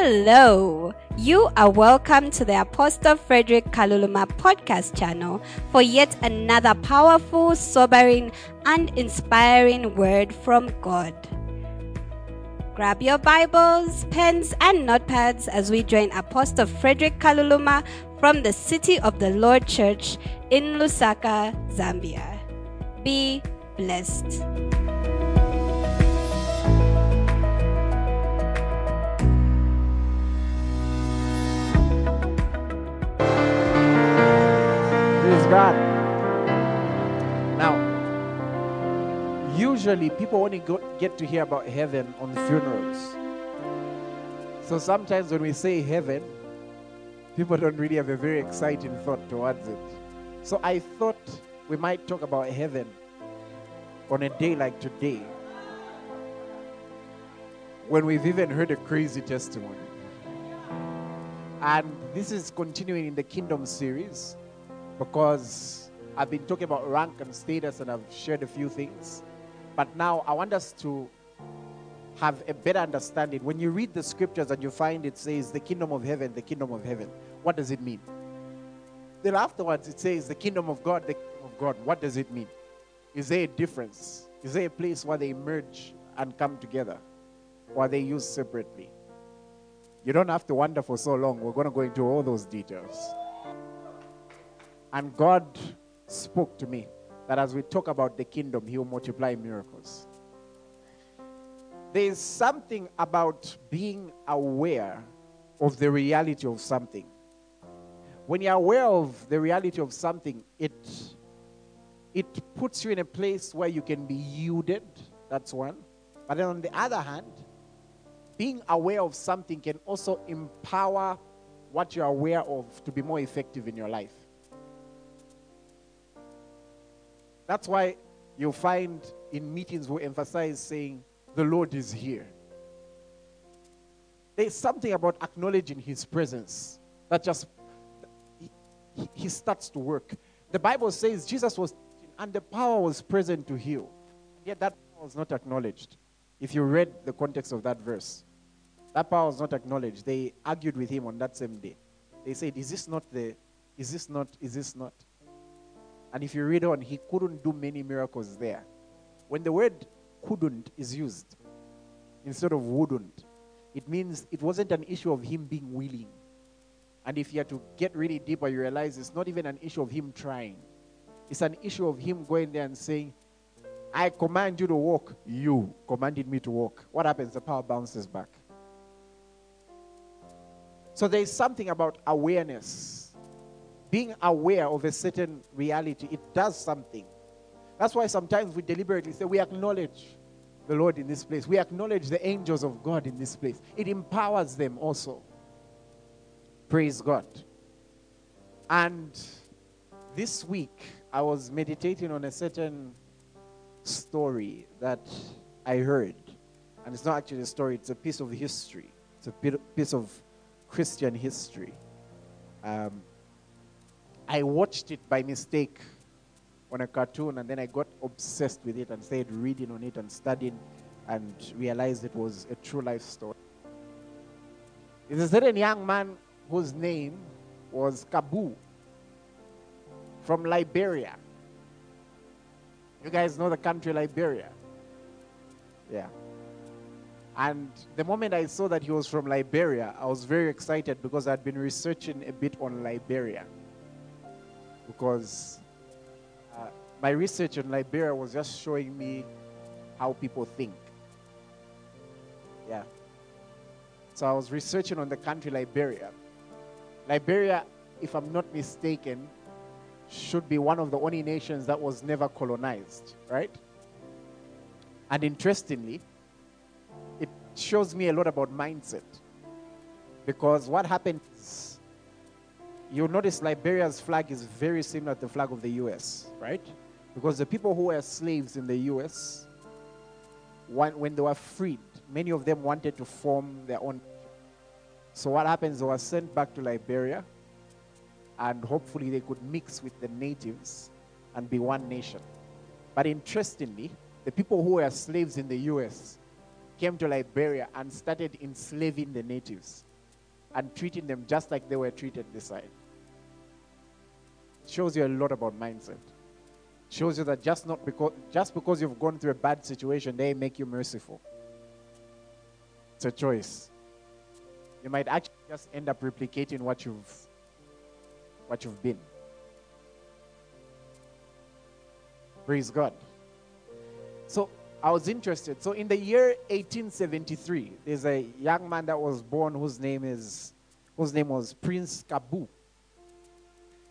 Hello! You are welcome to the Apostle Frederick Kaluluma podcast channel for yet another powerful, sobering, and inspiring word from God. Grab your Bibles, pens, and notepads as we join Apostle Frederick Kaluluma from the City of the Lord Church in Lusaka, Zambia. Be blessed. God. Now, usually people only go, get to hear about heaven on funerals. So sometimes when we say heaven, people don't really have a very exciting thought towards it. So I thought we might talk about heaven on a day like today when we've even heard a crazy testimony. And this is continuing in the Kingdom series because I've been talking about rank and status and I've shared a few things. But now I want us to have a better understanding. When you read the scriptures and you find it says the kingdom of heaven, the kingdom of heaven, what does it mean? Then afterwards it says the kingdom of God, the kingdom of God. What does it mean? Is there a difference? Is there a place where they merge and come together? Or are they used separately? You don't have to wonder for so long. We're going to go into all those details. And God spoke to me that as we talk about the kingdom, He will multiply miracles. There is something about being aware of the reality of something. When you're aware of the reality of something, it, it puts you in a place where you can be yielded. That's one. But then on the other hand, being aware of something can also empower what you're aware of to be more effective in your life. That's why you'll find in meetings we emphasize saying, The Lord is here. There's something about acknowledging His presence that just he, he- starts to work. The Bible says Jesus was and the power was present to heal. Yet that power was not acknowledged. If you read the context of that verse, that power was not acknowledged. They argued with him on that same day. They said, Is this not the, is this not, is this not? And if you read on, he couldn't do many miracles there. When the word couldn't is used instead of wouldn't, it means it wasn't an issue of him being willing. And if you had to get really deeper, you realize it's not even an issue of him trying. It's an issue of him going there and saying, I command you to walk. You commanded me to walk. What happens? The power bounces back. So there is something about awareness. Being aware of a certain reality, it does something. That's why sometimes we deliberately say we acknowledge the Lord in this place. We acknowledge the angels of God in this place. It empowers them also. Praise God. And this week, I was meditating on a certain story that I heard. And it's not actually a story, it's a piece of history. It's a piece of Christian history. Um, I watched it by mistake on a cartoon and then I got obsessed with it and started reading on it and studying and realized it was a true life story. There's a certain young man whose name was Kaboo from Liberia. You guys know the country Liberia? Yeah. And the moment I saw that he was from Liberia, I was very excited because I'd been researching a bit on Liberia. Because uh, my research on Liberia was just showing me how people think. Yeah. So I was researching on the country Liberia. Liberia, if I'm not mistaken, should be one of the only nations that was never colonized, right? And interestingly, it shows me a lot about mindset. Because what happened you'll notice Liberia's flag is very similar to the flag of the US, right? Because the people who were slaves in the US, when, they were freed, many of them wanted to form their own. So what happens? They were sent back to Liberia, and hopefully they could mix with the natives and be one nation. But interestingly, the people who were slaves in the US came to Liberia and started enslaving the natives. and treating them just like they were treated this side. Shows you a lot about mindset. Shows you that just not because just because you've gone through a bad situation, they make you merciful. It's a choice. You might actually just end up replicating what you've what you've been. Praise God. So I was interested. So in the year 1873, there's a young man that was born whose name is whose name was Prince Kaboo.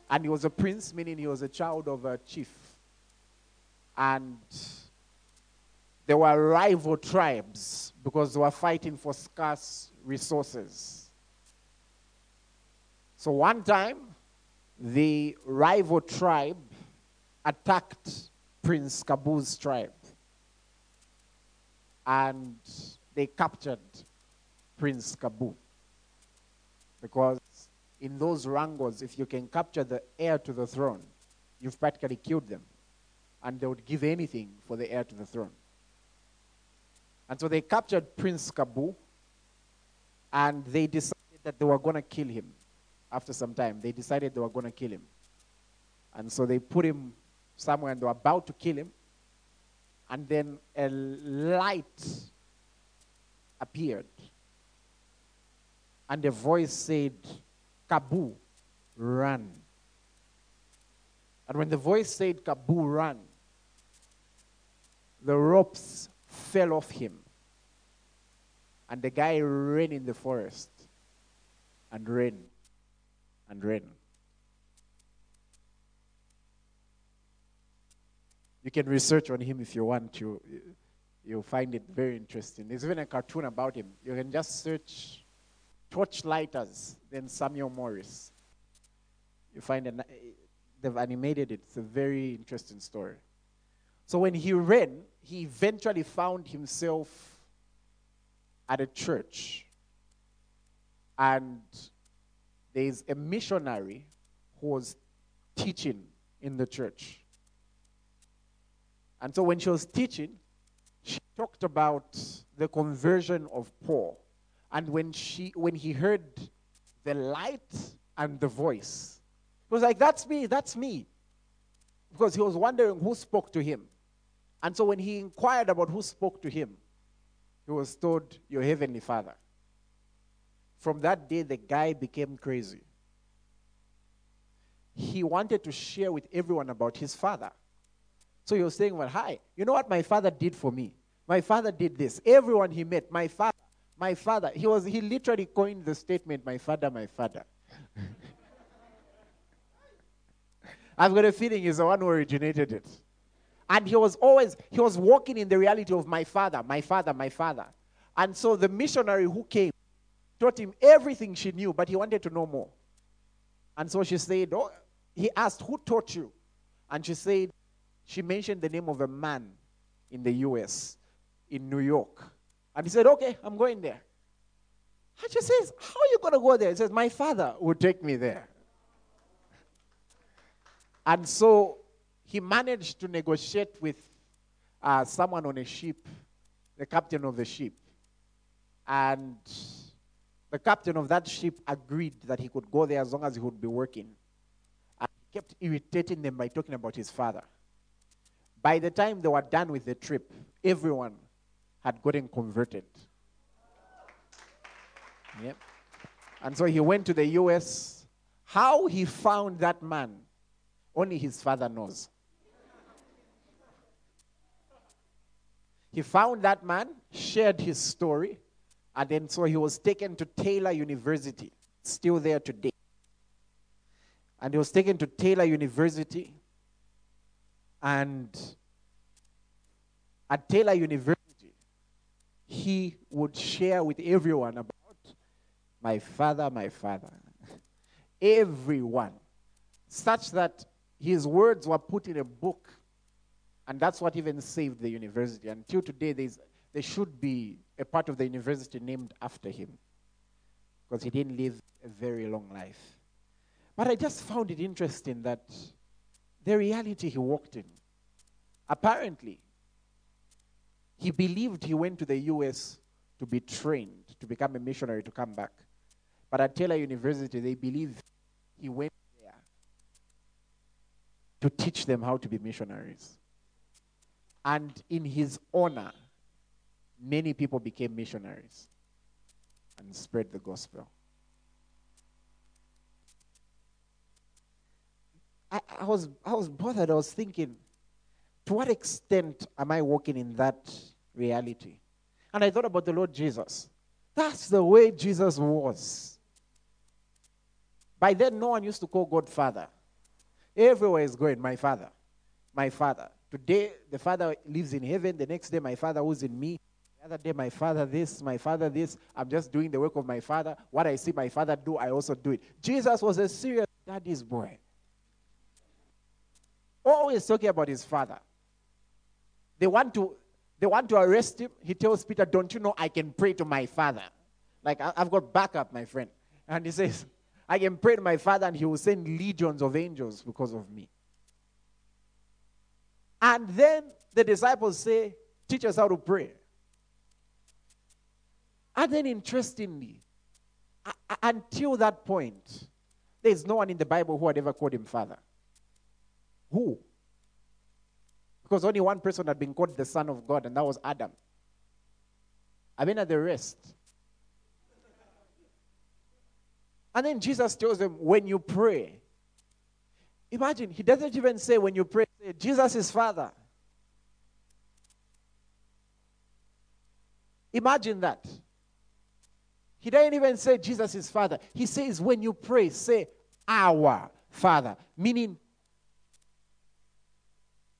And he was a prince, meaning he was a child of a chief. And there were rival tribes because they were fighting for scarce resources. So one time, the rival tribe attacked Prince Kaboo's tribe and they captured Prince Kaboo. Because in those wrangles, if you can capture the heir to the throne, you've practically killed them. And they would give anything for the heir to the throne. And so they captured Prince Kaboo, and they decided that they were going to kill him. After some time, they decided they were going to kill him. And so they put him somewhere, and they were about to kill him and then a light appeared. And a voice said, Kaboo, run. And when the voice said, Kaboo, run, the ropes fell off him. And the guy ran in the forest and ran and ran. You can research on him if you want to. You'll find it very interesting. There's even a cartoon about him. You can just search Torchlighters, then Samuel Morris. You find an, they've animated it. It's a very interesting story. So when he ran, he eventually found himself at a church. And there's a missionary who was teaching in the church. And so when she was teaching, she talked about the conversion of Paul. And when, she, when he heard the light and the voice, he was like, That's me, that's me. Because he was wondering who spoke to him. And so when he inquired about who spoke to him, he was told, Your heavenly father. From that day, the guy became crazy. He wanted to share with everyone about his father. So he was saying, Well, hi, you know what my father did for me? My father did this. Everyone he met, my father, my father. He was he literally coined the statement, My father, my father. I've got a feeling he's the one who originated it. And he was always, he was walking in the reality of my father, my father, my father. And so the missionary who came taught him everything she knew, but he wanted to know more. And so she said, oh, he asked, Who taught you? And she said, she mentioned the name of a man in the US, in New York. And he said, Okay, I'm going there. And she says, How are you going to go there? He says, My father will take me there. And so he managed to negotiate with uh, someone on a ship, the captain of the ship. And the captain of that ship agreed that he could go there as long as he would be working. And he kept irritating them by talking about his father. By the time they were done with the trip, everyone had gotten converted. Yep. And so he went to the US. How he found that man, only his father knows. He found that man, shared his story, and then so he was taken to Taylor University, still there today. And he was taken to Taylor University, and at Taylor University, he would share with everyone about my father, my father. everyone. Such that his words were put in a book. And that's what even saved the university. Until today, there's, there should be a part of the university named after him. Because he didn't live a very long life. But I just found it interesting that the reality he walked in, apparently, he believed he went to the US to be trained, to become a missionary, to come back. But at Taylor University, they believe he went there to teach them how to be missionaries. And in his honor, many people became missionaries and spread the gospel. I, I, was, I was bothered. I was thinking, to what extent am I walking in that reality? And I thought about the Lord Jesus. That's the way Jesus was. By then, no one used to call God Father. Everywhere is going, my Father, my Father. Today, the Father lives in heaven. The next day, my Father who's in me. The other day, my Father this, my Father this. I'm just doing the work of my Father. What I see my Father do, I also do it. Jesus was a serious daddy's boy. Always talking about his Father. They want to they want to arrest him. He tells Peter, Don't you know I can pray to my father? Like, I've got backup, my friend. And he says, I can pray to my father, and he will send legions of angels because of me. And then the disciples say, Teach us how to pray. And then, interestingly, until that point, there's no one in the Bible who had ever called him father. Who? Because only one person had been called the Son of God, and that was Adam. I mean, at the rest. And then Jesus tells them, when you pray, imagine, he doesn't even say when you pray, say, Jesus is Father. Imagine that. He doesn't even say Jesus is Father. He says, when you pray, say, Our Father. Meaning,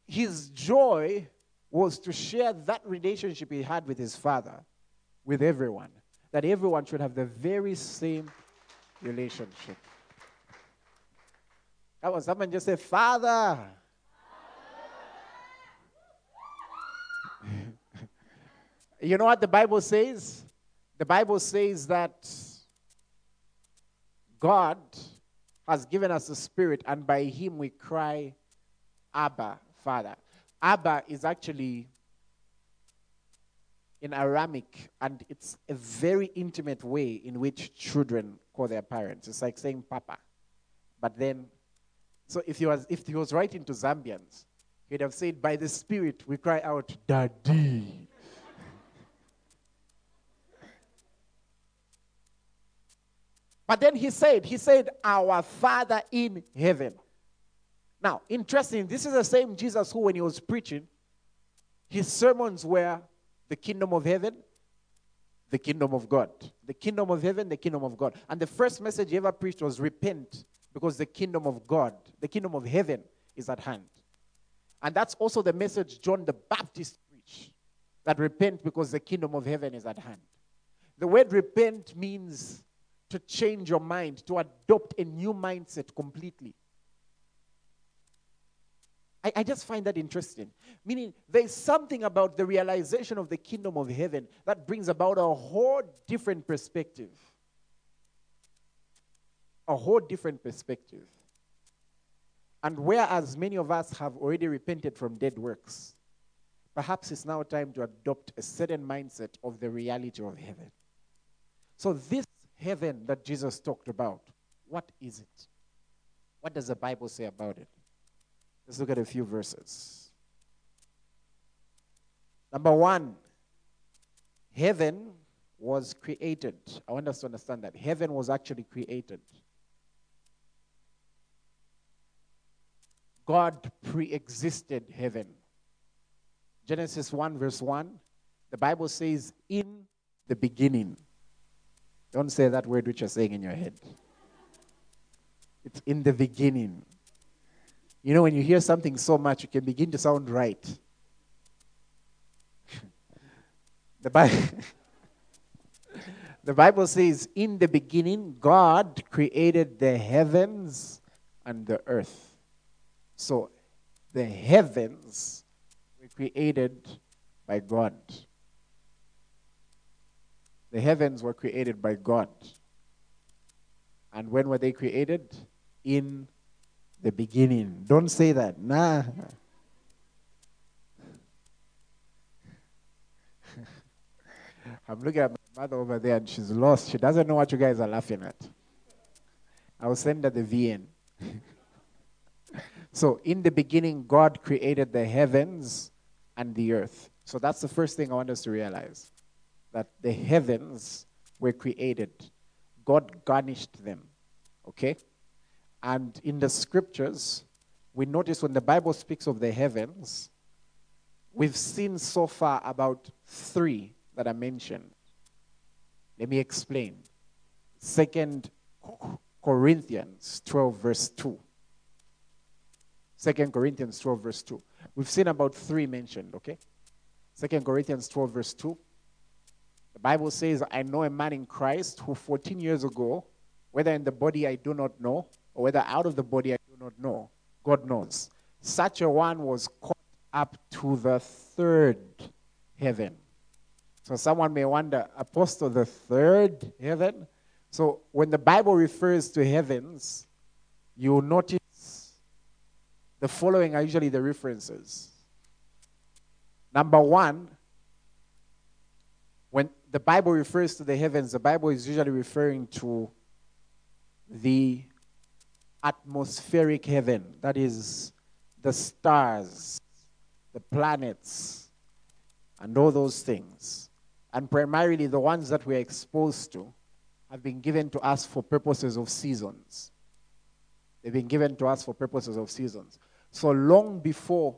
his joy was to share that relationship he had with his father with everyone. That everyone should have the very same relationship. That was someone just say, Father. you know what the Bible says? The Bible says that God has given us a spirit, and by him we cry, Abba, father. Abba is actually in Aramic, and it's a very intimate way in which children call their parents. It's like saying Papa. But then, so if he was, if he was writing to Zambians, he'd have said, By the Spirit, we cry out, Daddy. but then he said, He said, Our Father in heaven. Now, interesting, this is the same Jesus who, when he was preaching, his sermons were the kingdom of heaven, the kingdom of God. The kingdom of heaven, the kingdom of God. And the first message he ever preached was repent because the kingdom of God, the kingdom of heaven is at hand. And that's also the message John the Baptist preached that repent because the kingdom of heaven is at hand. The word repent means to change your mind, to adopt a new mindset completely. I, I just find that interesting. Meaning, there's something about the realization of the kingdom of heaven that brings about a whole different perspective. A whole different perspective. And whereas many of us have already repented from dead works, perhaps it's now time to adopt a certain mindset of the reality of heaven. So, this heaven that Jesus talked about, what is it? What does the Bible say about it? Let's look at a few verses. Number one, heaven was created. I want us to understand that. Heaven was actually created. God pre existed heaven. Genesis 1, verse 1, the Bible says, In the beginning. Don't say that word which you're saying in your head. It's in the beginning. You know, when you hear something so much, you can begin to sound right. the, Bible, the Bible says, In the beginning, God created the heavens and the earth. So, the heavens were created by God. The heavens were created by God. And when were they created? In the beginning. Don't say that. Nah. I'm looking at my mother over there and she's lost. She doesn't know what you guys are laughing at. I'll send her the VN. so, in the beginning, God created the heavens and the earth. So, that's the first thing I want us to realize that the heavens were created, God garnished them. Okay? And in the scriptures, we notice when the Bible speaks of the heavens, we've seen so far about three that are mentioned. Let me explain. Second Corinthians 12, verse 2. Second Corinthians 12, verse 2. We've seen about three mentioned, okay? Second Corinthians 12, verse 2. The Bible says, I know a man in Christ who 14 years ago, whether in the body I do not know, or whether out of the body I do not know, God knows. Such a one was caught up to the third heaven. So someone may wonder, Apostle, the third heaven? So when the Bible refers to heavens, you'll notice the following are usually the references. Number one, when the Bible refers to the heavens, the Bible is usually referring to the atmospheric heaven, that is, the stars, the planets, and all those things and primarily the ones that we're exposed to, have been given to us for purposes of seasons. They've been given to us for purposes of seasons. So long before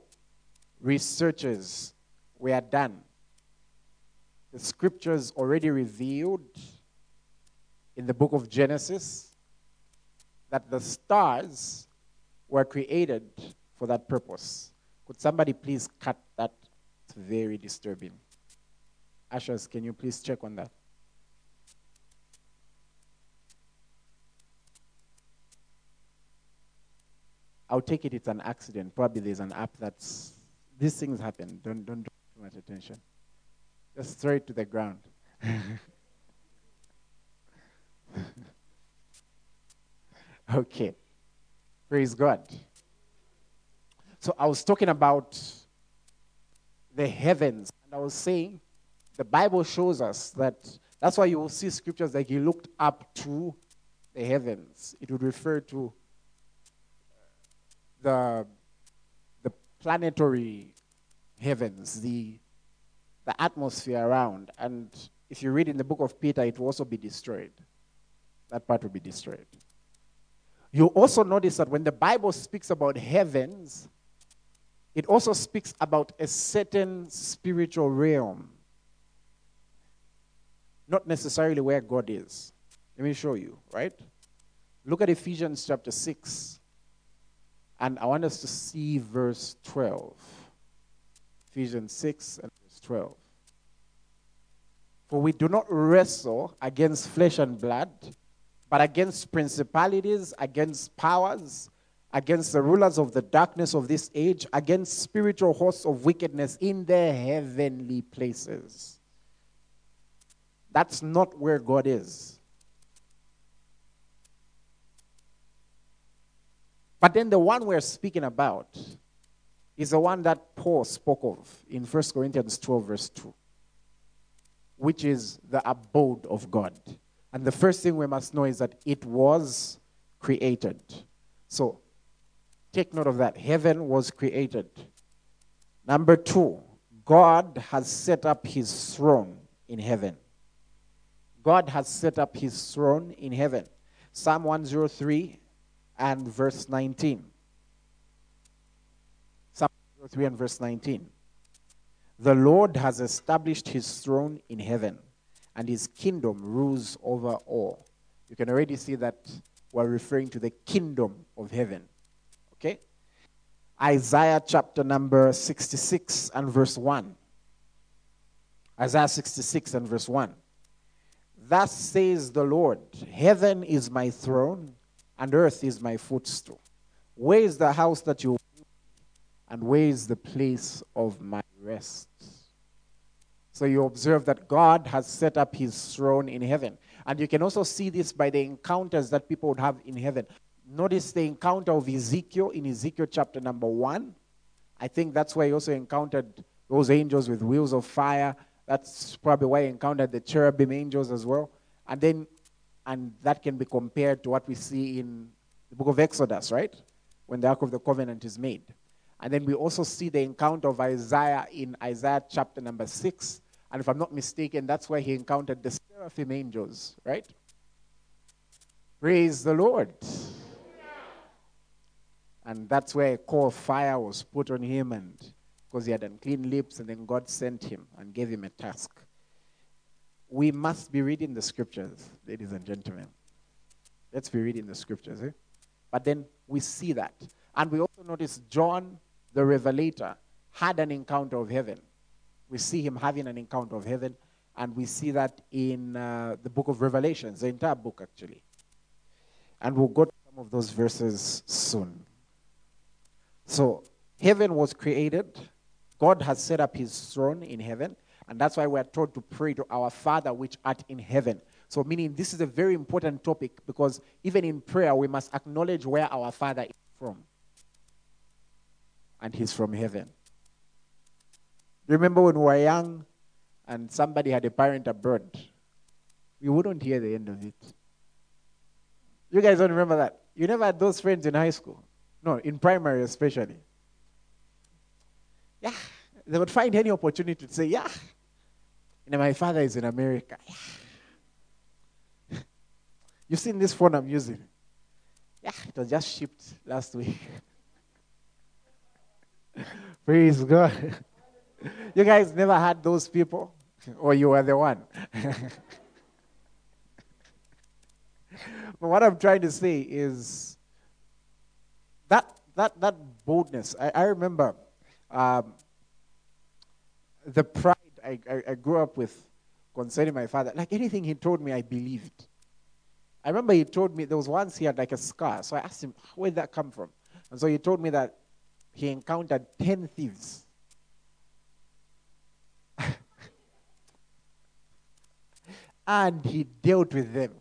researches were done, the scriptures already revealed in the book of Genesis that the stars were created for that purpose. Could somebody please cut that? It's very disturbing. Ushers, can you please check on that? I'll take it it's an accident. Probably there's an app that's these things happen. Don't don't draw too much attention. Just throw it to the ground. okay. Praise God. So I was talking about the heavens, and I was saying the Bible shows us that that's why you will see scriptures like he looked up to the heavens. It would refer to uh, the, the planetary heavens, the, the atmosphere around. And if you read in the book of Peter, it will also be destroyed. That part will be destroyed. You also notice that when the Bible speaks about heavens, it also speaks about a certain spiritual realm not necessarily where God is. Let me show you, right? Look at Ephesians chapter 6. And I want us to see verse 12. Ephesians 6 and verse 12. For we do not wrestle against flesh and blood, but against principalities, against powers, against the rulers of the darkness of this age, against spiritual hosts of wickedness in the heavenly places. That's not where God is. But then the one we're speaking about is the one that Paul spoke of in 1 Corinthians 12, verse 2, which is the abode of God. And the first thing we must know is that it was created. So take note of that. Heaven was created. Number two, God has set up his throne in heaven. God has set up his throne in heaven. Psalm 103 and verse 19. Psalm 103 and verse 19. The Lord has established his throne in heaven, and his kingdom rules over all. You can already see that we're referring to the kingdom of heaven. Okay? Isaiah chapter number 66 and verse 1. Isaiah 66 and verse 1. Thus says the Lord Heaven is my throne, and earth is my footstool. Where is the house that you and where is the place of my rest? So you observe that God has set up his throne in heaven. And you can also see this by the encounters that people would have in heaven. Notice the encounter of Ezekiel in Ezekiel chapter number one. I think that's where he also encountered those angels with wheels of fire That's probably why he encountered the cherubim angels as well. And then, and that can be compared to what we see in the book of Exodus, right? When the Ark of the Covenant is made. And then we also see the encounter of Isaiah in Isaiah chapter number 6. And if I'm not mistaken, that's where he encountered the seraphim angels, right? Praise the Lord. And that's where a coal of fire was put on him, and because he had unclean lips, and then God sent him and gave him a task. We must be reading the scriptures, ladies and gentlemen. Let's be reading the scriptures. Eh? But then we see that. And we also notice John the Revelator had an encounter of heaven. We see him having an encounter of heaven, and we see that in uh, the book of Revelations, the entire book actually. And we'll go to some of those verses soon. So, heaven was created. God has set up his throne in heaven. And that's why we're told to pray to our Father which art in heaven. So, meaning this is a very important topic because even in prayer, we must acknowledge where our Father is from. And he's from heaven. Remember when we were young and somebody had a parent abroad? We wouldn't hear the end of it. You guys don't remember that? You never had those friends in high school. No, in primary especially. Yeah, they would find any opportunity to say, yeah, my father is in America. Yeah. You've seen this phone I'm using? Yeah, it was just shipped last week. Praise God. you guys never had those people? Or you were the one? but what I'm trying to say is that that that boldness. I, I remember um, the pride I, I, I, grew up with concerning my father. Like anything he told me, I believed. I remember he told me there was once he had like a scar. So I asked him, where did that come from? And so he told me that he encountered 10 thieves. And he dealt with them.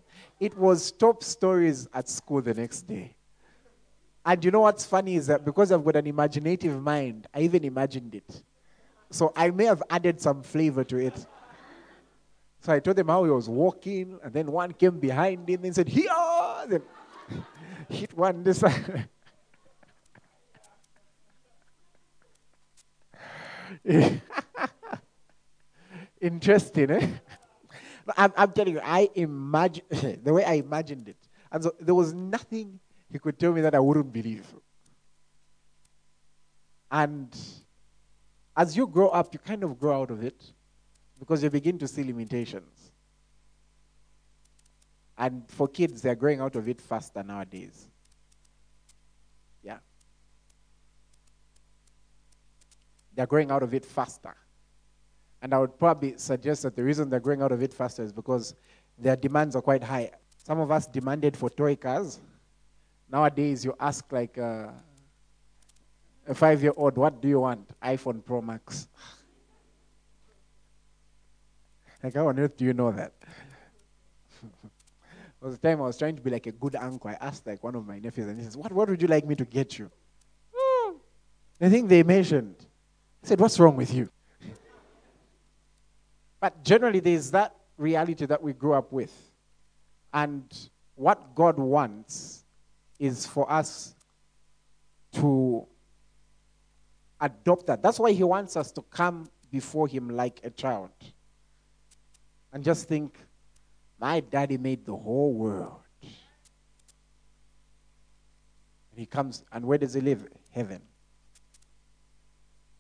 It was top stories at school the next day. And you know what's funny is that because I've got an imaginative mind, I even imagined it. So I may have added some flavor to it. So I told them how he was walking, and then one came behind him and said, Here! Then hit one this side. Interesting, eh? I'm, I'm telling you, I imagine the way I imagined it. And so there was nothing he could tell me that I wouldn't believe. And as you grow up, you kind of grow out of it because you begin to see limitations. And for kids, they're growing out of it faster nowadays. Yeah. They're growing out of it faster. And I would probably suggest that the reason they're growing out of it faster is because their demands are quite high. Some of us demanded for toy cars. Nowadays, you ask like uh, a five year old, what do you want? iPhone Pro Max. like, how on earth do you know that? there was a time I was trying to be like a good uncle. I asked like one of my nephews, and he says, What, what would you like me to get you? I think they mentioned. I said, What's wrong with you? But generally, there's that reality that we grew up with. And what God wants is for us to adopt that. That's why He wants us to come before Him like a child. And just think, my daddy made the whole world. And He comes, and where does He live? Heaven.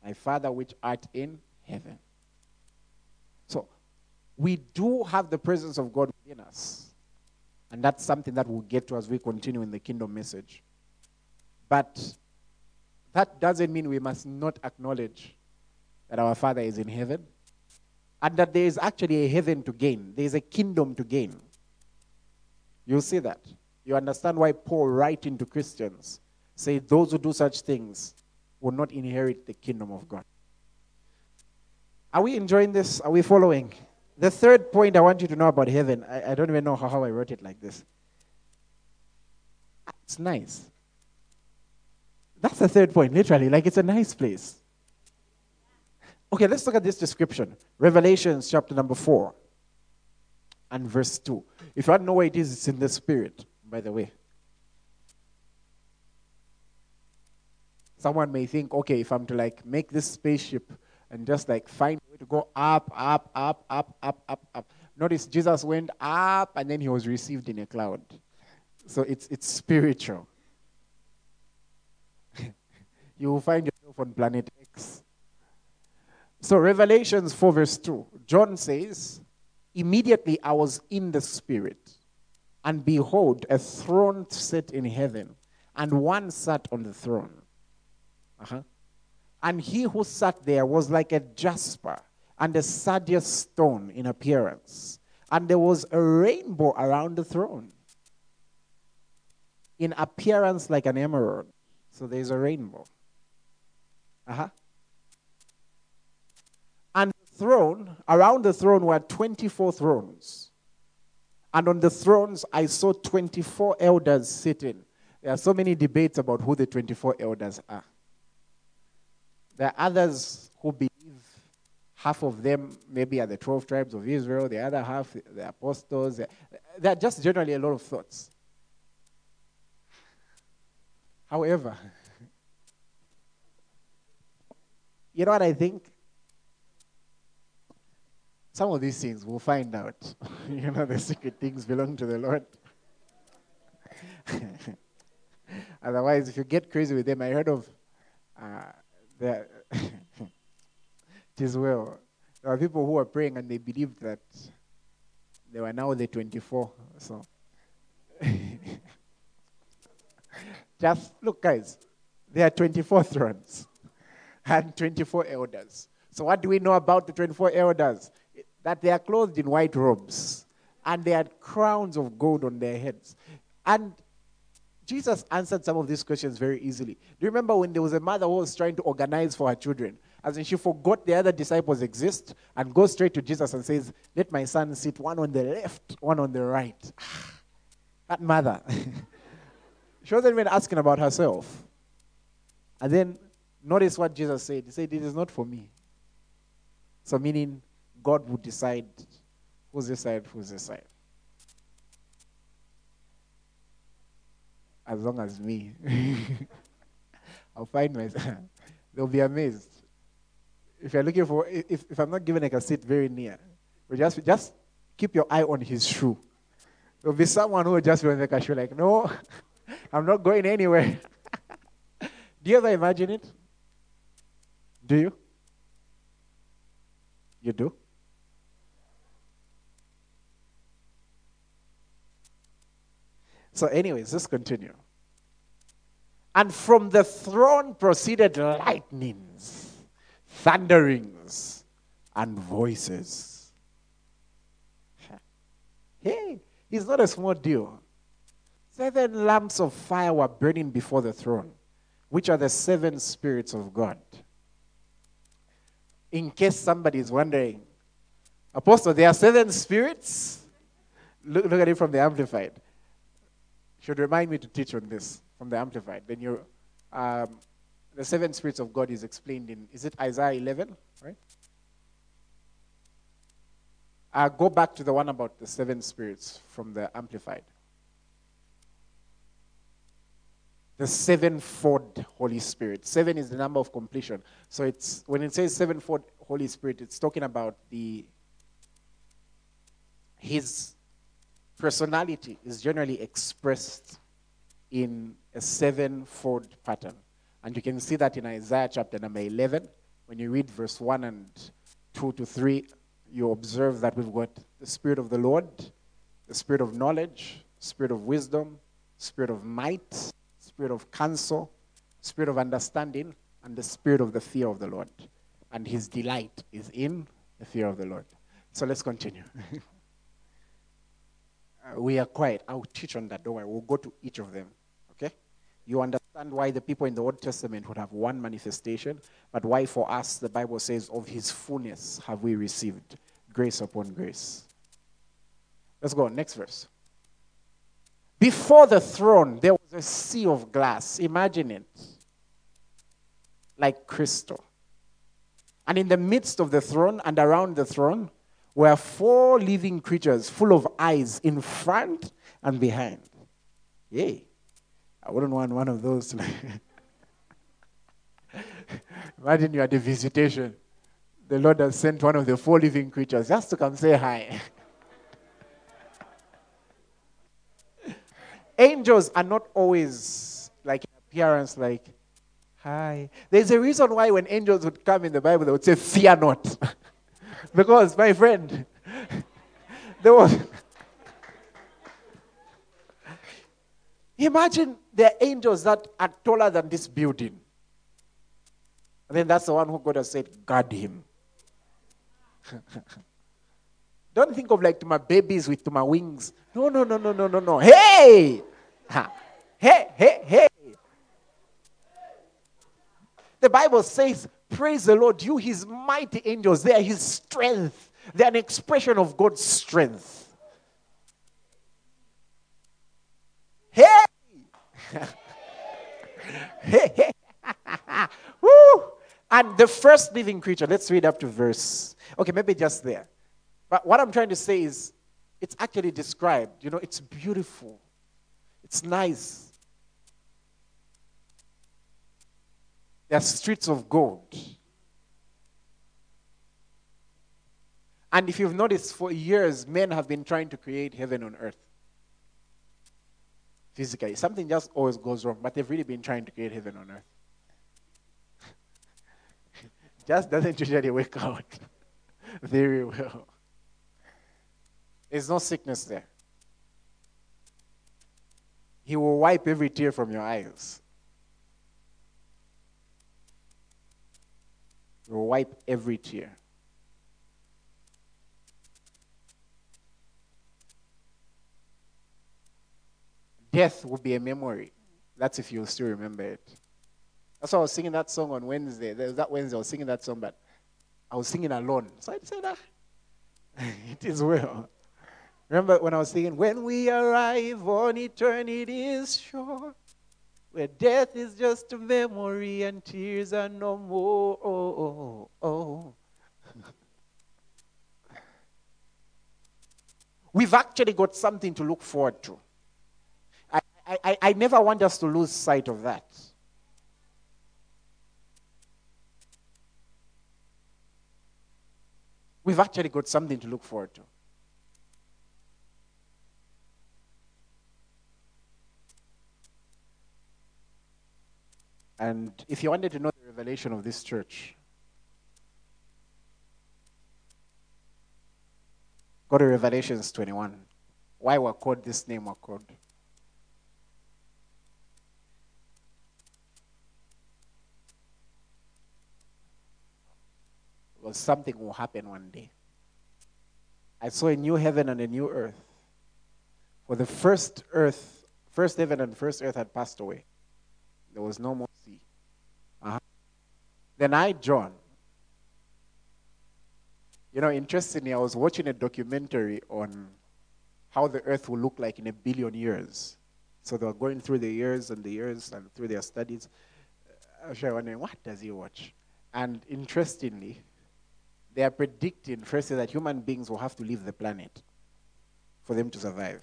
My Father which art in heaven we do have the presence of God within us. And that's something that we'll get to as we continue in the kingdom message. But that doesn't mean we must not acknowledge that our Father is in heaven and that there is actually a heaven to gain, there is a kingdom to gain. You'll see that. You understand why Paul, writing to Christians, say those who do such things will not inherit the kingdom of God. Are we enjoying this? Are we following? The third point I want you to know about heaven, I, I don't even know how, how I wrote it like this. It's nice. That's the third point, literally. Like it's a nice place. Okay, let's look at this description. Revelations chapter number 4 and verse 2. If you want to know where it is, it's in the spirit, by the way. Someone may think, okay, if I'm to like make this spaceship and just like find a way to go up, up, up, up, up, up, up. Notice Jesus went up and then he was received in a cloud. So it's, it's spiritual. you will find yourself on planet X. So, Revelations 4, verse 2, John says, Immediately I was in the Spirit, and behold, a throne set in heaven, and one sat on the throne. Uh-huh. And he who sat there was like a jasper and a sardius stone in appearance. And there was a rainbow around the throne, in appearance like an emerald. So there's a rainbow. Uh-huh. And the throne, around the throne were 24 thrones. And on the thrones, I saw 24 elders sitting. There are so many debates about who the 24 elders are. There are others who believe half of them maybe are the 12 tribes of Israel, the other half, the apostles. There are just generally a lot of thoughts. However, you know what I think? Some of these things we'll find out. you know, the secret things belong to the Lord. Otherwise, if you get crazy with them, I heard of uh, the. it is well. There are people who are praying and they believe that they were now the 24. So, just look, guys, there are 24 thrones and 24 elders. So, what do we know about the 24 elders? That they are clothed in white robes and they had crowns of gold on their heads. And Jesus answered some of these questions very easily. Do you remember when there was a mother who was trying to organize for her children? As in, she forgot the other disciples exist and goes straight to Jesus and says, Let my son sit one on the left, one on the right. that mother. she wasn't even asking about herself. And then notice what Jesus said. He said, It is not for me. So, meaning God would decide who's this side, who's this side. As long as me. I'll find myself. They'll be amazed. If you're looking for, if, if I'm not given like a seat very near, but just, just keep your eye on his shoe. There'll be someone who will just be like a shoe, like, no, I'm not going anywhere. Do you ever imagine it? Do you? You do? So, anyways, let's continue. And from the throne proceeded lightnings, thunderings, and voices. Hey, it's not a small deal. Seven lamps of fire were burning before the throne, which are the seven spirits of God. In case somebody is wondering, Apostle, there are seven spirits? Look, look at it from the Amplified should remind me to teach on this from the Amplified. Then you, um, the seven spirits of God is explained in, is it Isaiah 11, right? Uh, go back to the one about the seven spirits from the Amplified. The sevenfold Holy Spirit. Seven is the number of completion. So it's when it says sevenfold Holy Spirit, it's talking about the his personality is generally expressed in a sevenfold pattern. And you can see that in Isaiah chapter number 11. When you read verse 1 and 2 to 3, you observe that we've got the Spirit of the Lord, the Spirit of knowledge, Spirit of wisdom, Spirit of might, Spirit of counsel, Spirit of understanding, and the Spirit of the fear of the Lord. And his delight is in the fear of the Lord. So let's continue. We are quiet. I'll teach on that. Don't worry. We'll go to each of them. Okay? You understand why the people in the Old Testament would have one manifestation, but why for us the Bible says, of his fullness have we received grace upon grace. Let's go. on. Next verse. Before the throne, there was a sea of glass. Imagine it. Like crystal. And in the midst of the throne and around the throne were four living creatures full of eyes in front and behind. Yay. I wouldn't want one of those. Imagine you at a visitation. The Lord has sent one of the four living creatures just to come say hi. Angels are not always like appearance like, hi. There's a reason why when angels would come in the Bible, they would say, fear not. because, my friend, there was. Imagine there are angels that are taller than this building. And then that's the one who God has said, guard him. Don't think of like my babies with my wings. No, no, no, no, no, no, no. Hey! Ha. Hey, hey, hey. The Bible says, Praise the Lord, you, his mighty angels, they are his strength. They are an expression of God's strength. Hey! hey, hey. Woo! And the first living creature, let's read up to verse. Okay, maybe just there. But what I'm trying to say is, it's actually described. You know, it's beautiful, it's nice. There are streets of gold. And if you've noticed, for years, men have been trying to create heaven on earth. Physically. Something just always goes wrong, but they've really been trying to create heaven on earth. just doesn't usually work out very well. There's no sickness there. He will wipe every tear from your eyes. He will wipe every tear. Death will be a memory. That's if you'll still remember it. That's why I was singing that song on Wednesday. There was that Wednesday I was singing that song, but I was singing alone. So I said, ah, it is well. Remember when I was singing, when we arrive on eternity's shore, where death is just a memory and tears are no more. Oh, oh, oh. oh. We've actually got something to look forward to. I, I, I never want us to lose sight of that. We've actually got something to look forward to. And if you wanted to know the revelation of this church, go to Revelations 21. Why we're called this name, we're called. Was something will happen one day. I saw a new heaven and a new earth. For the first earth, first heaven and first earth had passed away. There was no more uh-huh. Then I, John, you know, interestingly, I was watching a documentary on how the earth will look like in a billion years. So they were going through the years and the years and through their studies. I was wondering, what does he watch? And interestingly, they are predicting, firstly, that human beings will have to leave the planet for them to survive.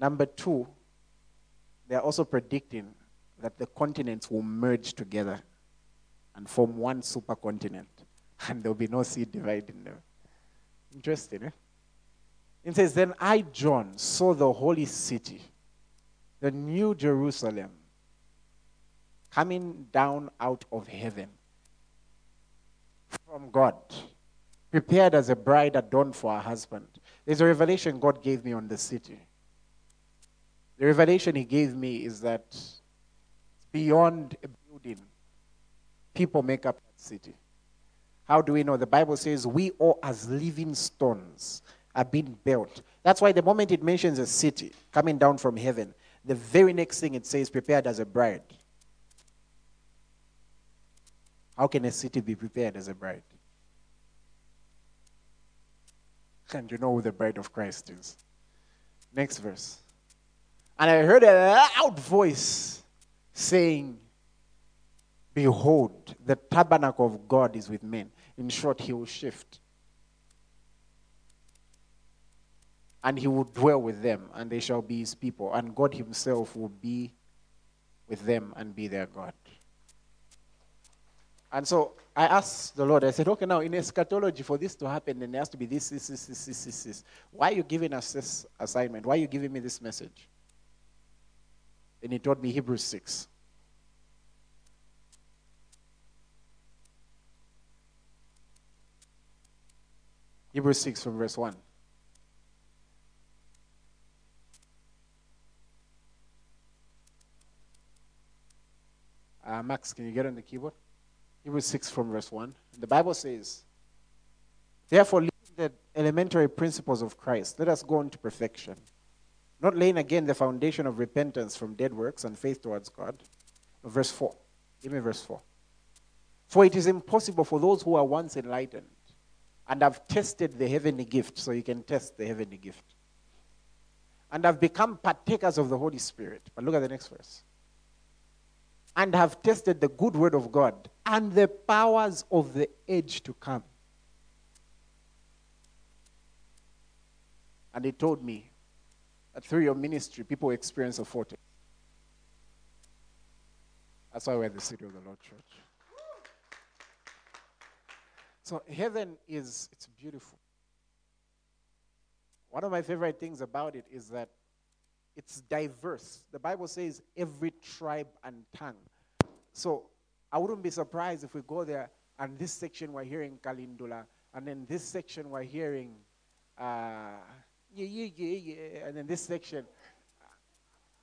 Number two, they are also predicting that the continents will merge together and form one supercontinent, and there'll be no sea dividing them. Interesting, eh? It says, Then I, John, saw the holy city, the new Jerusalem, coming down out of heaven from God, prepared as a bride adorned for her husband. There's a revelation God gave me on the city. The revelation He gave me is that beyond a building, people make up that city. How do we know? The Bible says we all, as living stones, are being built. That's why the moment it mentions a city coming down from heaven, the very next thing it says, prepared as a bride. How can a city be prepared as a bride? And you know who the bride of Christ is. Next verse. And I heard a loud voice saying, Behold, the tabernacle of God is with men. In short, he will shift. And he will dwell with them, and they shall be his people. And God himself will be with them and be their God. And so I asked the Lord, I said, okay, now in eschatology, for this to happen, then there has to be this, this, this, this, this, this. Why are you giving us this assignment? Why are you giving me this message? And he taught me Hebrews 6. Hebrews 6 from verse 1. Uh, Max, can you get on the keyboard? Hebrews 6 from verse 1. The Bible says, Therefore, leaving the elementary principles of Christ, let us go on to perfection, not laying again the foundation of repentance from dead works and faith towards God. Verse 4. Give me verse 4. For it is impossible for those who are once enlightened and have tested the heavenly gift, so you can test the heavenly gift, and have become partakers of the Holy Spirit. But look at the next verse and have tested the good word of God and the powers of the age to come. And he told me through your ministry, people experience a foretaste. That's why we're the City of the Lord Church. So heaven is it's beautiful. One of my favorite things about it is that it's diverse. The Bible says every tribe and tongue. So I wouldn't be surprised if we go there and this section we're hearing Kalindula, and then this section we're hearing, uh, yeah, yeah, yeah, yeah, and then this section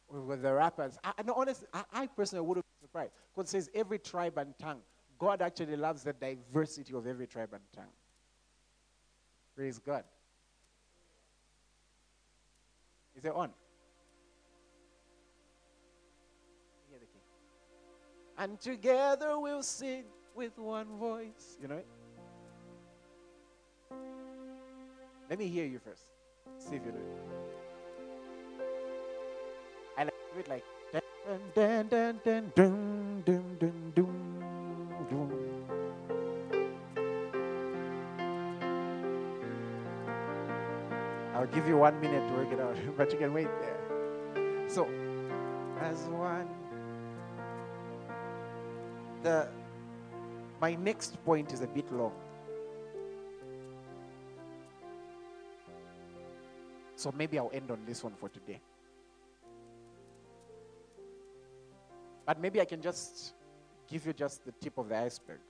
with the rappers. I, no, honestly, I, I personally wouldn't be surprised it says every tribe and tongue. God actually loves the diversity of every tribe and tongue. Praise God. Is it on? Hear the king. And together we'll sing with one voice. You know it? Let me hear you first. See if you know it. I like it like dun dun dun dun dun dun dun dun dun. I'll give you one minute to work it out, but you can wait there. So, as one the my next point is a bit long. So maybe I'll end on this one for today. But maybe I can just give you just the tip of the iceberg.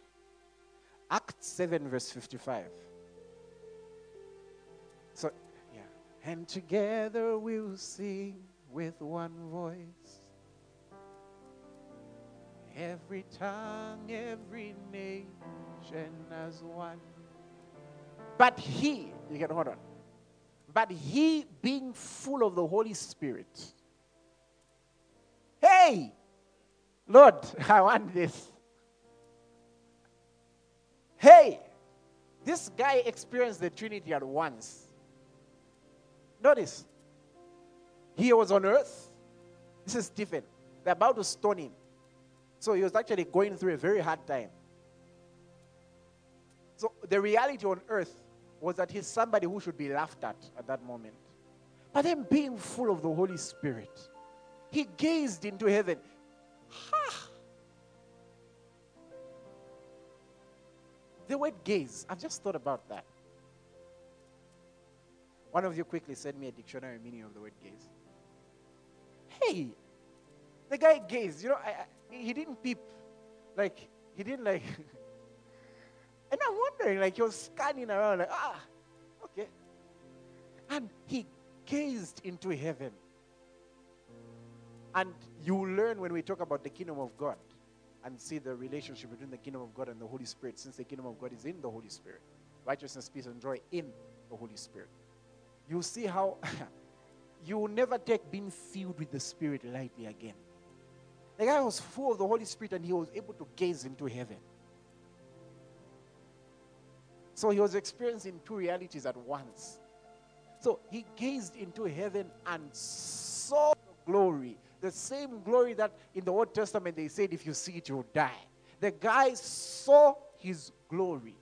Act 7, verse 55. So, yeah. And together we'll sing with one voice every tongue, every nation as one. But he, you can hold on. But he being full of the Holy Spirit. Hey, Lord, I want this. Hey, this guy experienced the Trinity at once. Notice, he was on earth. This is Stephen. They're about to stone him. So he was actually going through a very hard time. So the reality on earth was that he's somebody who should be laughed at at that moment. But then being full of the Holy Spirit, he gazed into heaven. Ha! The word gaze, I've just thought about that. One of you quickly send me a dictionary meaning of the word gaze. Hey, the guy gazed. You know, I, he didn't peep. Like, he didn't like. and I'm wondering, like, he was scanning around, like, ah, okay. And he gazed into heaven. And you learn when we talk about the kingdom of God and see the relationship between the kingdom of God and the Holy Spirit, since the kingdom of God is in the Holy Spirit. Righteousness, peace, and joy in the Holy Spirit. You see how you will never take being filled with the Spirit lightly again. The guy was full of the Holy Spirit and he was able to gaze into heaven. So he was experiencing two realities at once. So he gazed into heaven and saw the glory. The same glory that in the Old Testament they said, if you see it, you'll die. The guy saw his glory,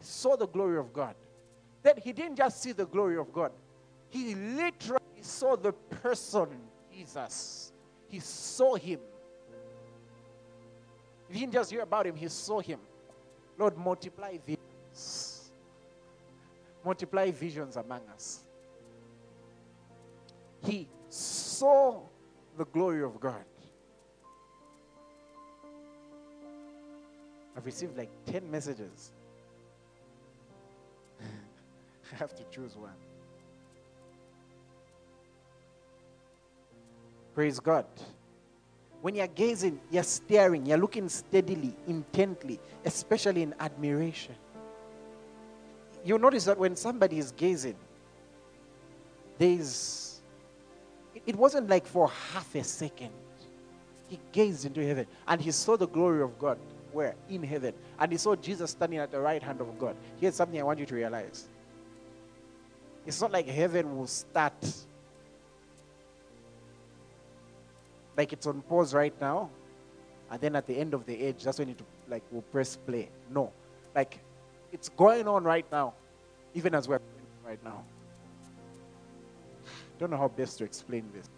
saw the glory of God. Then he didn't just see the glory of God, he literally saw the person Jesus. He saw him. He didn't just hear about him, he saw him. Lord, multiply visions. Multiply visions among us. He saw the glory of God. I've received like 10 messages. I have to choose one. Praise God. When you're gazing, you're staring, you're looking steadily, intently, especially in admiration. You'll notice that when somebody is gazing, there's, it wasn't like for half a second. He gazed into heaven and he saw the glory of God where? In heaven. And he saw Jesus standing at the right hand of God. Here's something I want you to realize. It's not like heaven will start like it's on pause right now, and then at the end of the age, that's when it like will press play. No, like it's going on right now, even as we're right now. Don't know how best to explain this.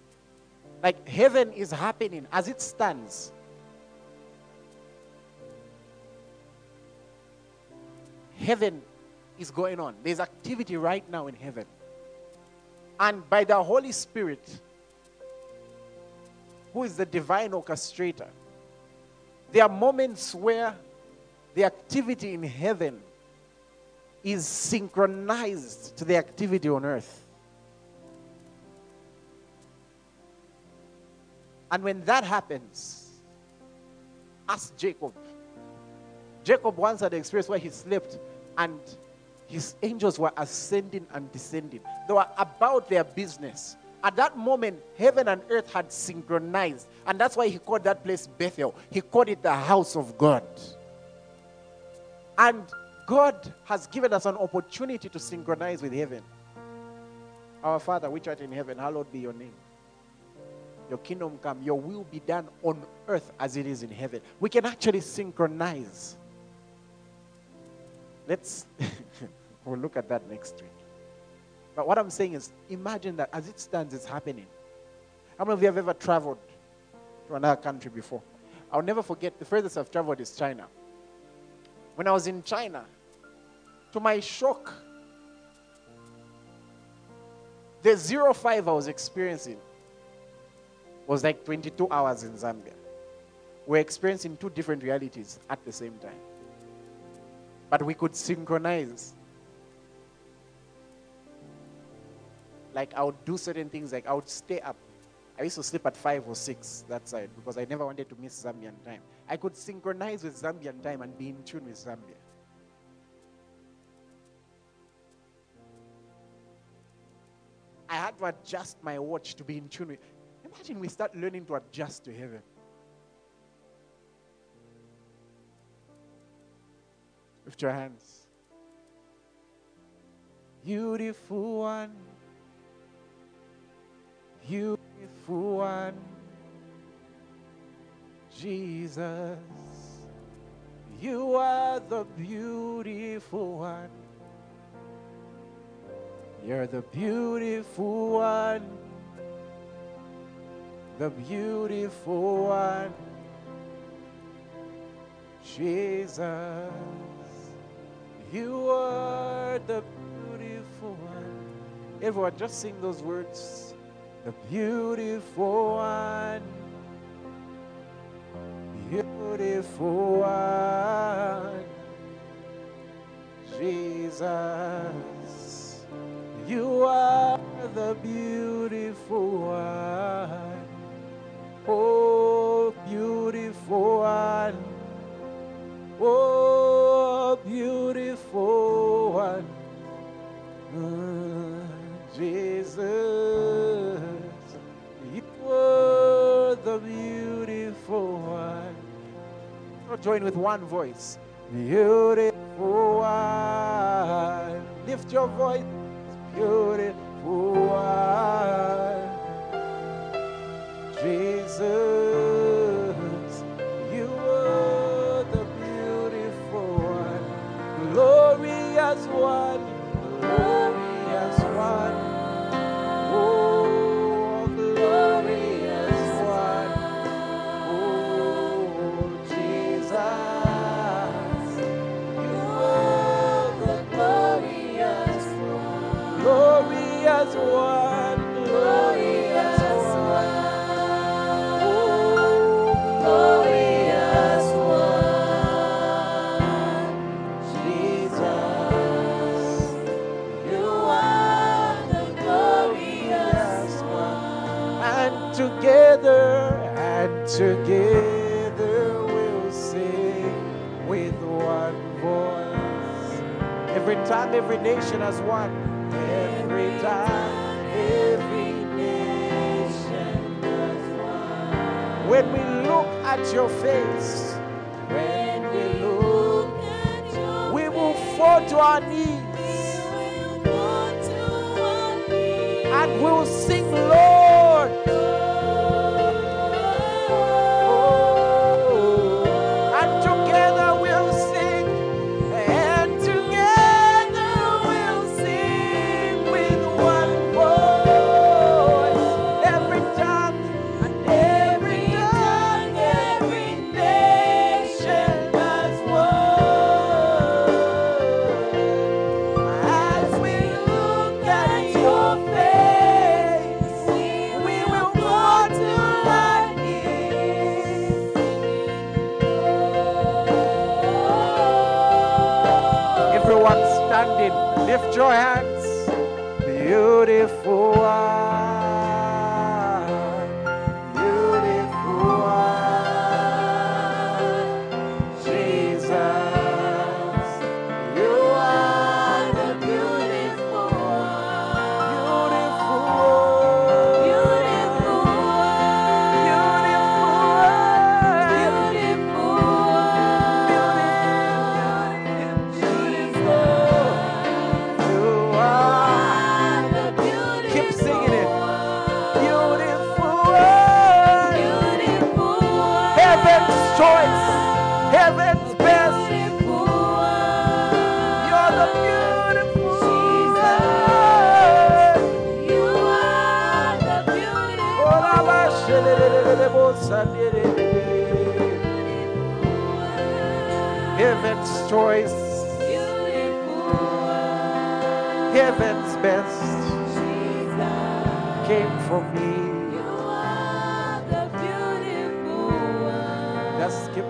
Like heaven is happening as it stands. Heaven is going on. There's activity right now in heaven. And by the Holy Spirit, who is the divine orchestrator, there are moments where the activity in heaven is synchronized to the activity on earth. And when that happens, ask Jacob. Jacob once had an experience where he slept and his angels were ascending and descending. They were about their business. At that moment, heaven and earth had synchronized. And that's why he called that place Bethel. He called it the house of God. And God has given us an opportunity to synchronize with heaven. Our Father, which art in heaven, hallowed be your name. Your kingdom come, your will be done on earth as it is in heaven. We can actually synchronize. Let's, we'll look at that next week. But what I'm saying is, imagine that as it stands, it's happening. How many of you have ever traveled to another country before? I'll never forget the furthest I've traveled is China. When I was in China, to my shock, the zero five I was experiencing was like 22 hours in Zambia. We're experiencing two different realities at the same time. But we could synchronize like I would do certain things, like I would stay up. I used to sleep at five or six that side because I never wanted to miss Zambian time. I could synchronize with Zambian time and be in tune with Zambia. I had to adjust my watch to be in tune with. Imagine we start learning to adjust to heaven. Lift your hands. Beautiful one beautiful one, Jesus. You are the beautiful one. You're the beautiful one. The beautiful one. Jesus. You are the beautiful one. Everyone, just sing those words the beautiful one, beautiful one, Jesus. You the beautiful one, oh, beautiful one, oh, beautiful one, mm, Jesus were the beautiful one. So join with one voice. Beautiful one. Lift your voice. Beautiful who I, Jesus, you are the beautiful one, glorious one. Together we'll sing with one voice. Every time, every nation has one. Every time, every nation has one. When we look at your face, when we look, at you, we will fall to our knees and we'll lift your Keep singing it. Beautiful one. Heaven's choice. Heaven's best. You're the beautiful. Oh, Rabba, shededededebo, sandededede. Heaven's choice. Heaven's best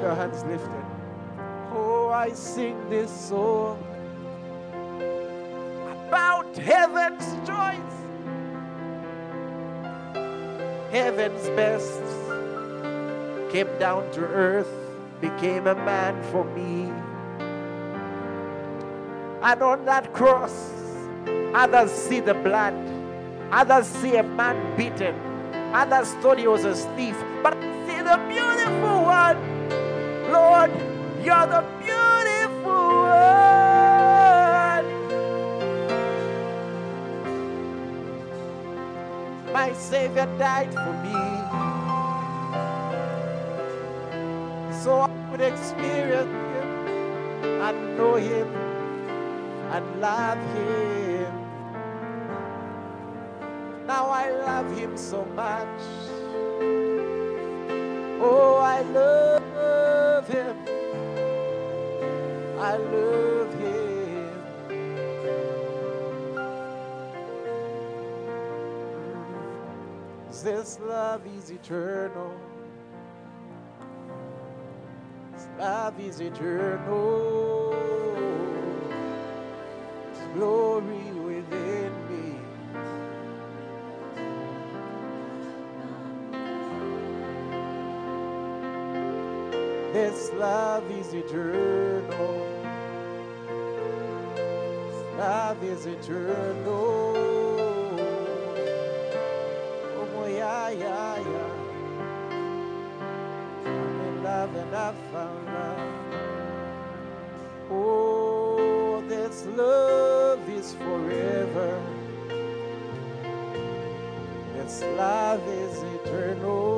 your hands lifted. Oh, I sing this song about heaven's choice. Heaven's best came down to earth, became a man for me. And on that cross, others see the blood, others see a man beaten, others thought he was a thief, but see the beautiful one. Lord, you're the beautiful one. My Savior died for me. So I would experience Him and know Him and love Him. Now I love Him so much. Oh, I love Him. I love Him. This love is eternal. This love is eternal. Glory This love is eternal. Love is eternal. Oh, yeah, yeah, yeah. I'm in love and I found love. Oh, this love is forever. This love is eternal.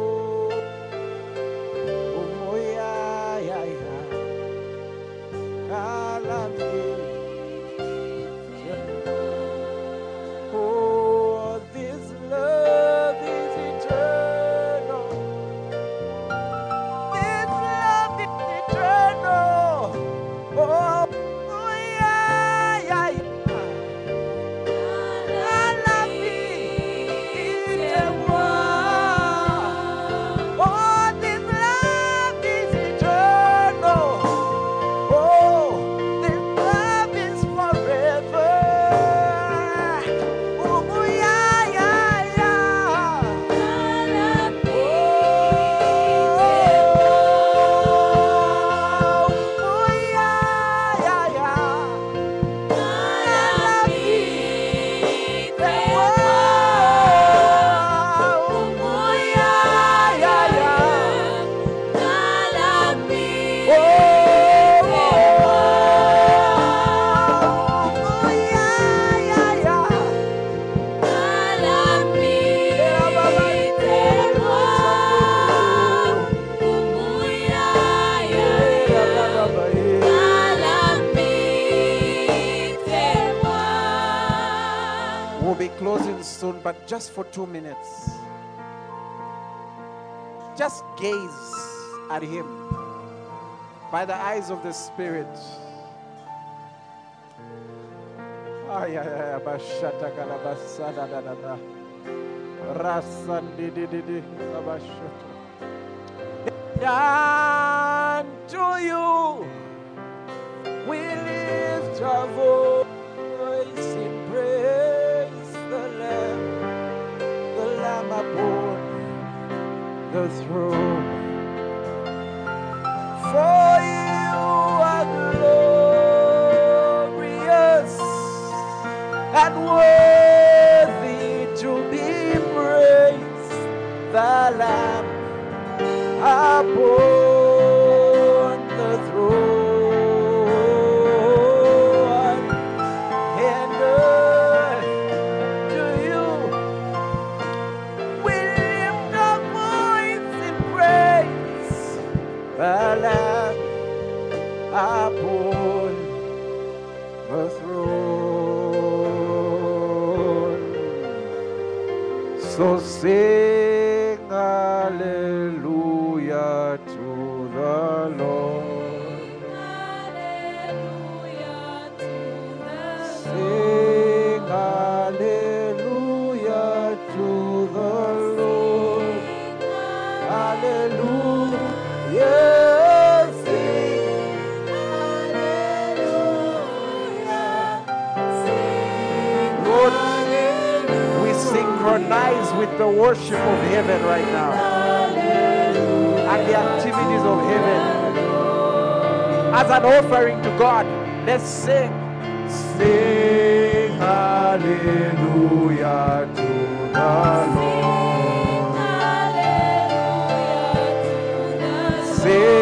Just for two minutes, just gaze at Him by the eyes of the Spirit. To you. We lift our voice the throne. For you are glorious and worthy to be praised, the Lamb upon So with the worship of heaven right now and the activities of heaven. As an offering to God, let's sing. Sing hallelujah to the Lord. Sing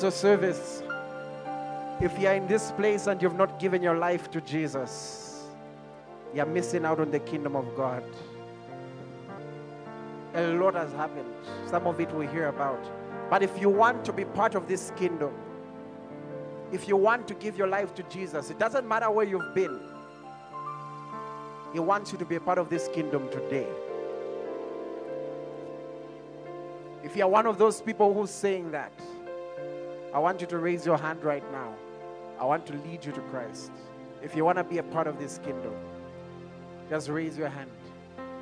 close service, if you're in this place and you've not given your life to Jesus, you're missing out on the kingdom of God. A lot has happened. Some of it we hear about. But if you want to be part of this kingdom, if you want to give your life to Jesus, it doesn't matter where you've been. He wants you to be a part of this kingdom today. If you're one of those people who's saying that, I want you to raise your hand right now. I want to lead you to Christ. If you want to be a part of this kingdom, just raise your hand.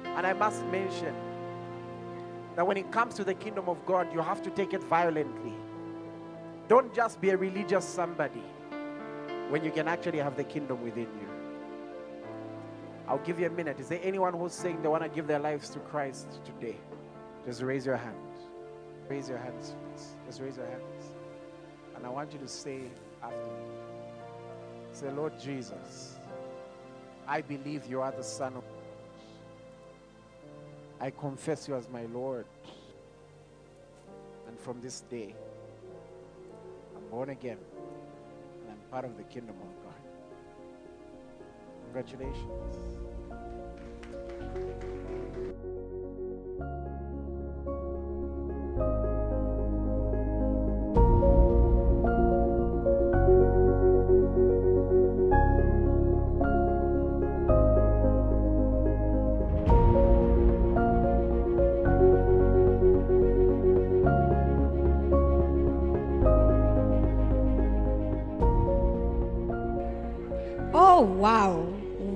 And I must mention that when it comes to the kingdom of God, you have to take it violently. Don't just be a religious somebody when you can actually have the kingdom within you. I'll give you a minute. Is there anyone who's saying they want to give their lives to Christ today? Just raise your hand. Raise your hands, please. Just raise your hands. And I want you to say after me. Say, Lord Jesus, I believe you are the Son of God. I confess you as my Lord. And from this day, I'm born again. And I'm part of the kingdom of God. Congratulations.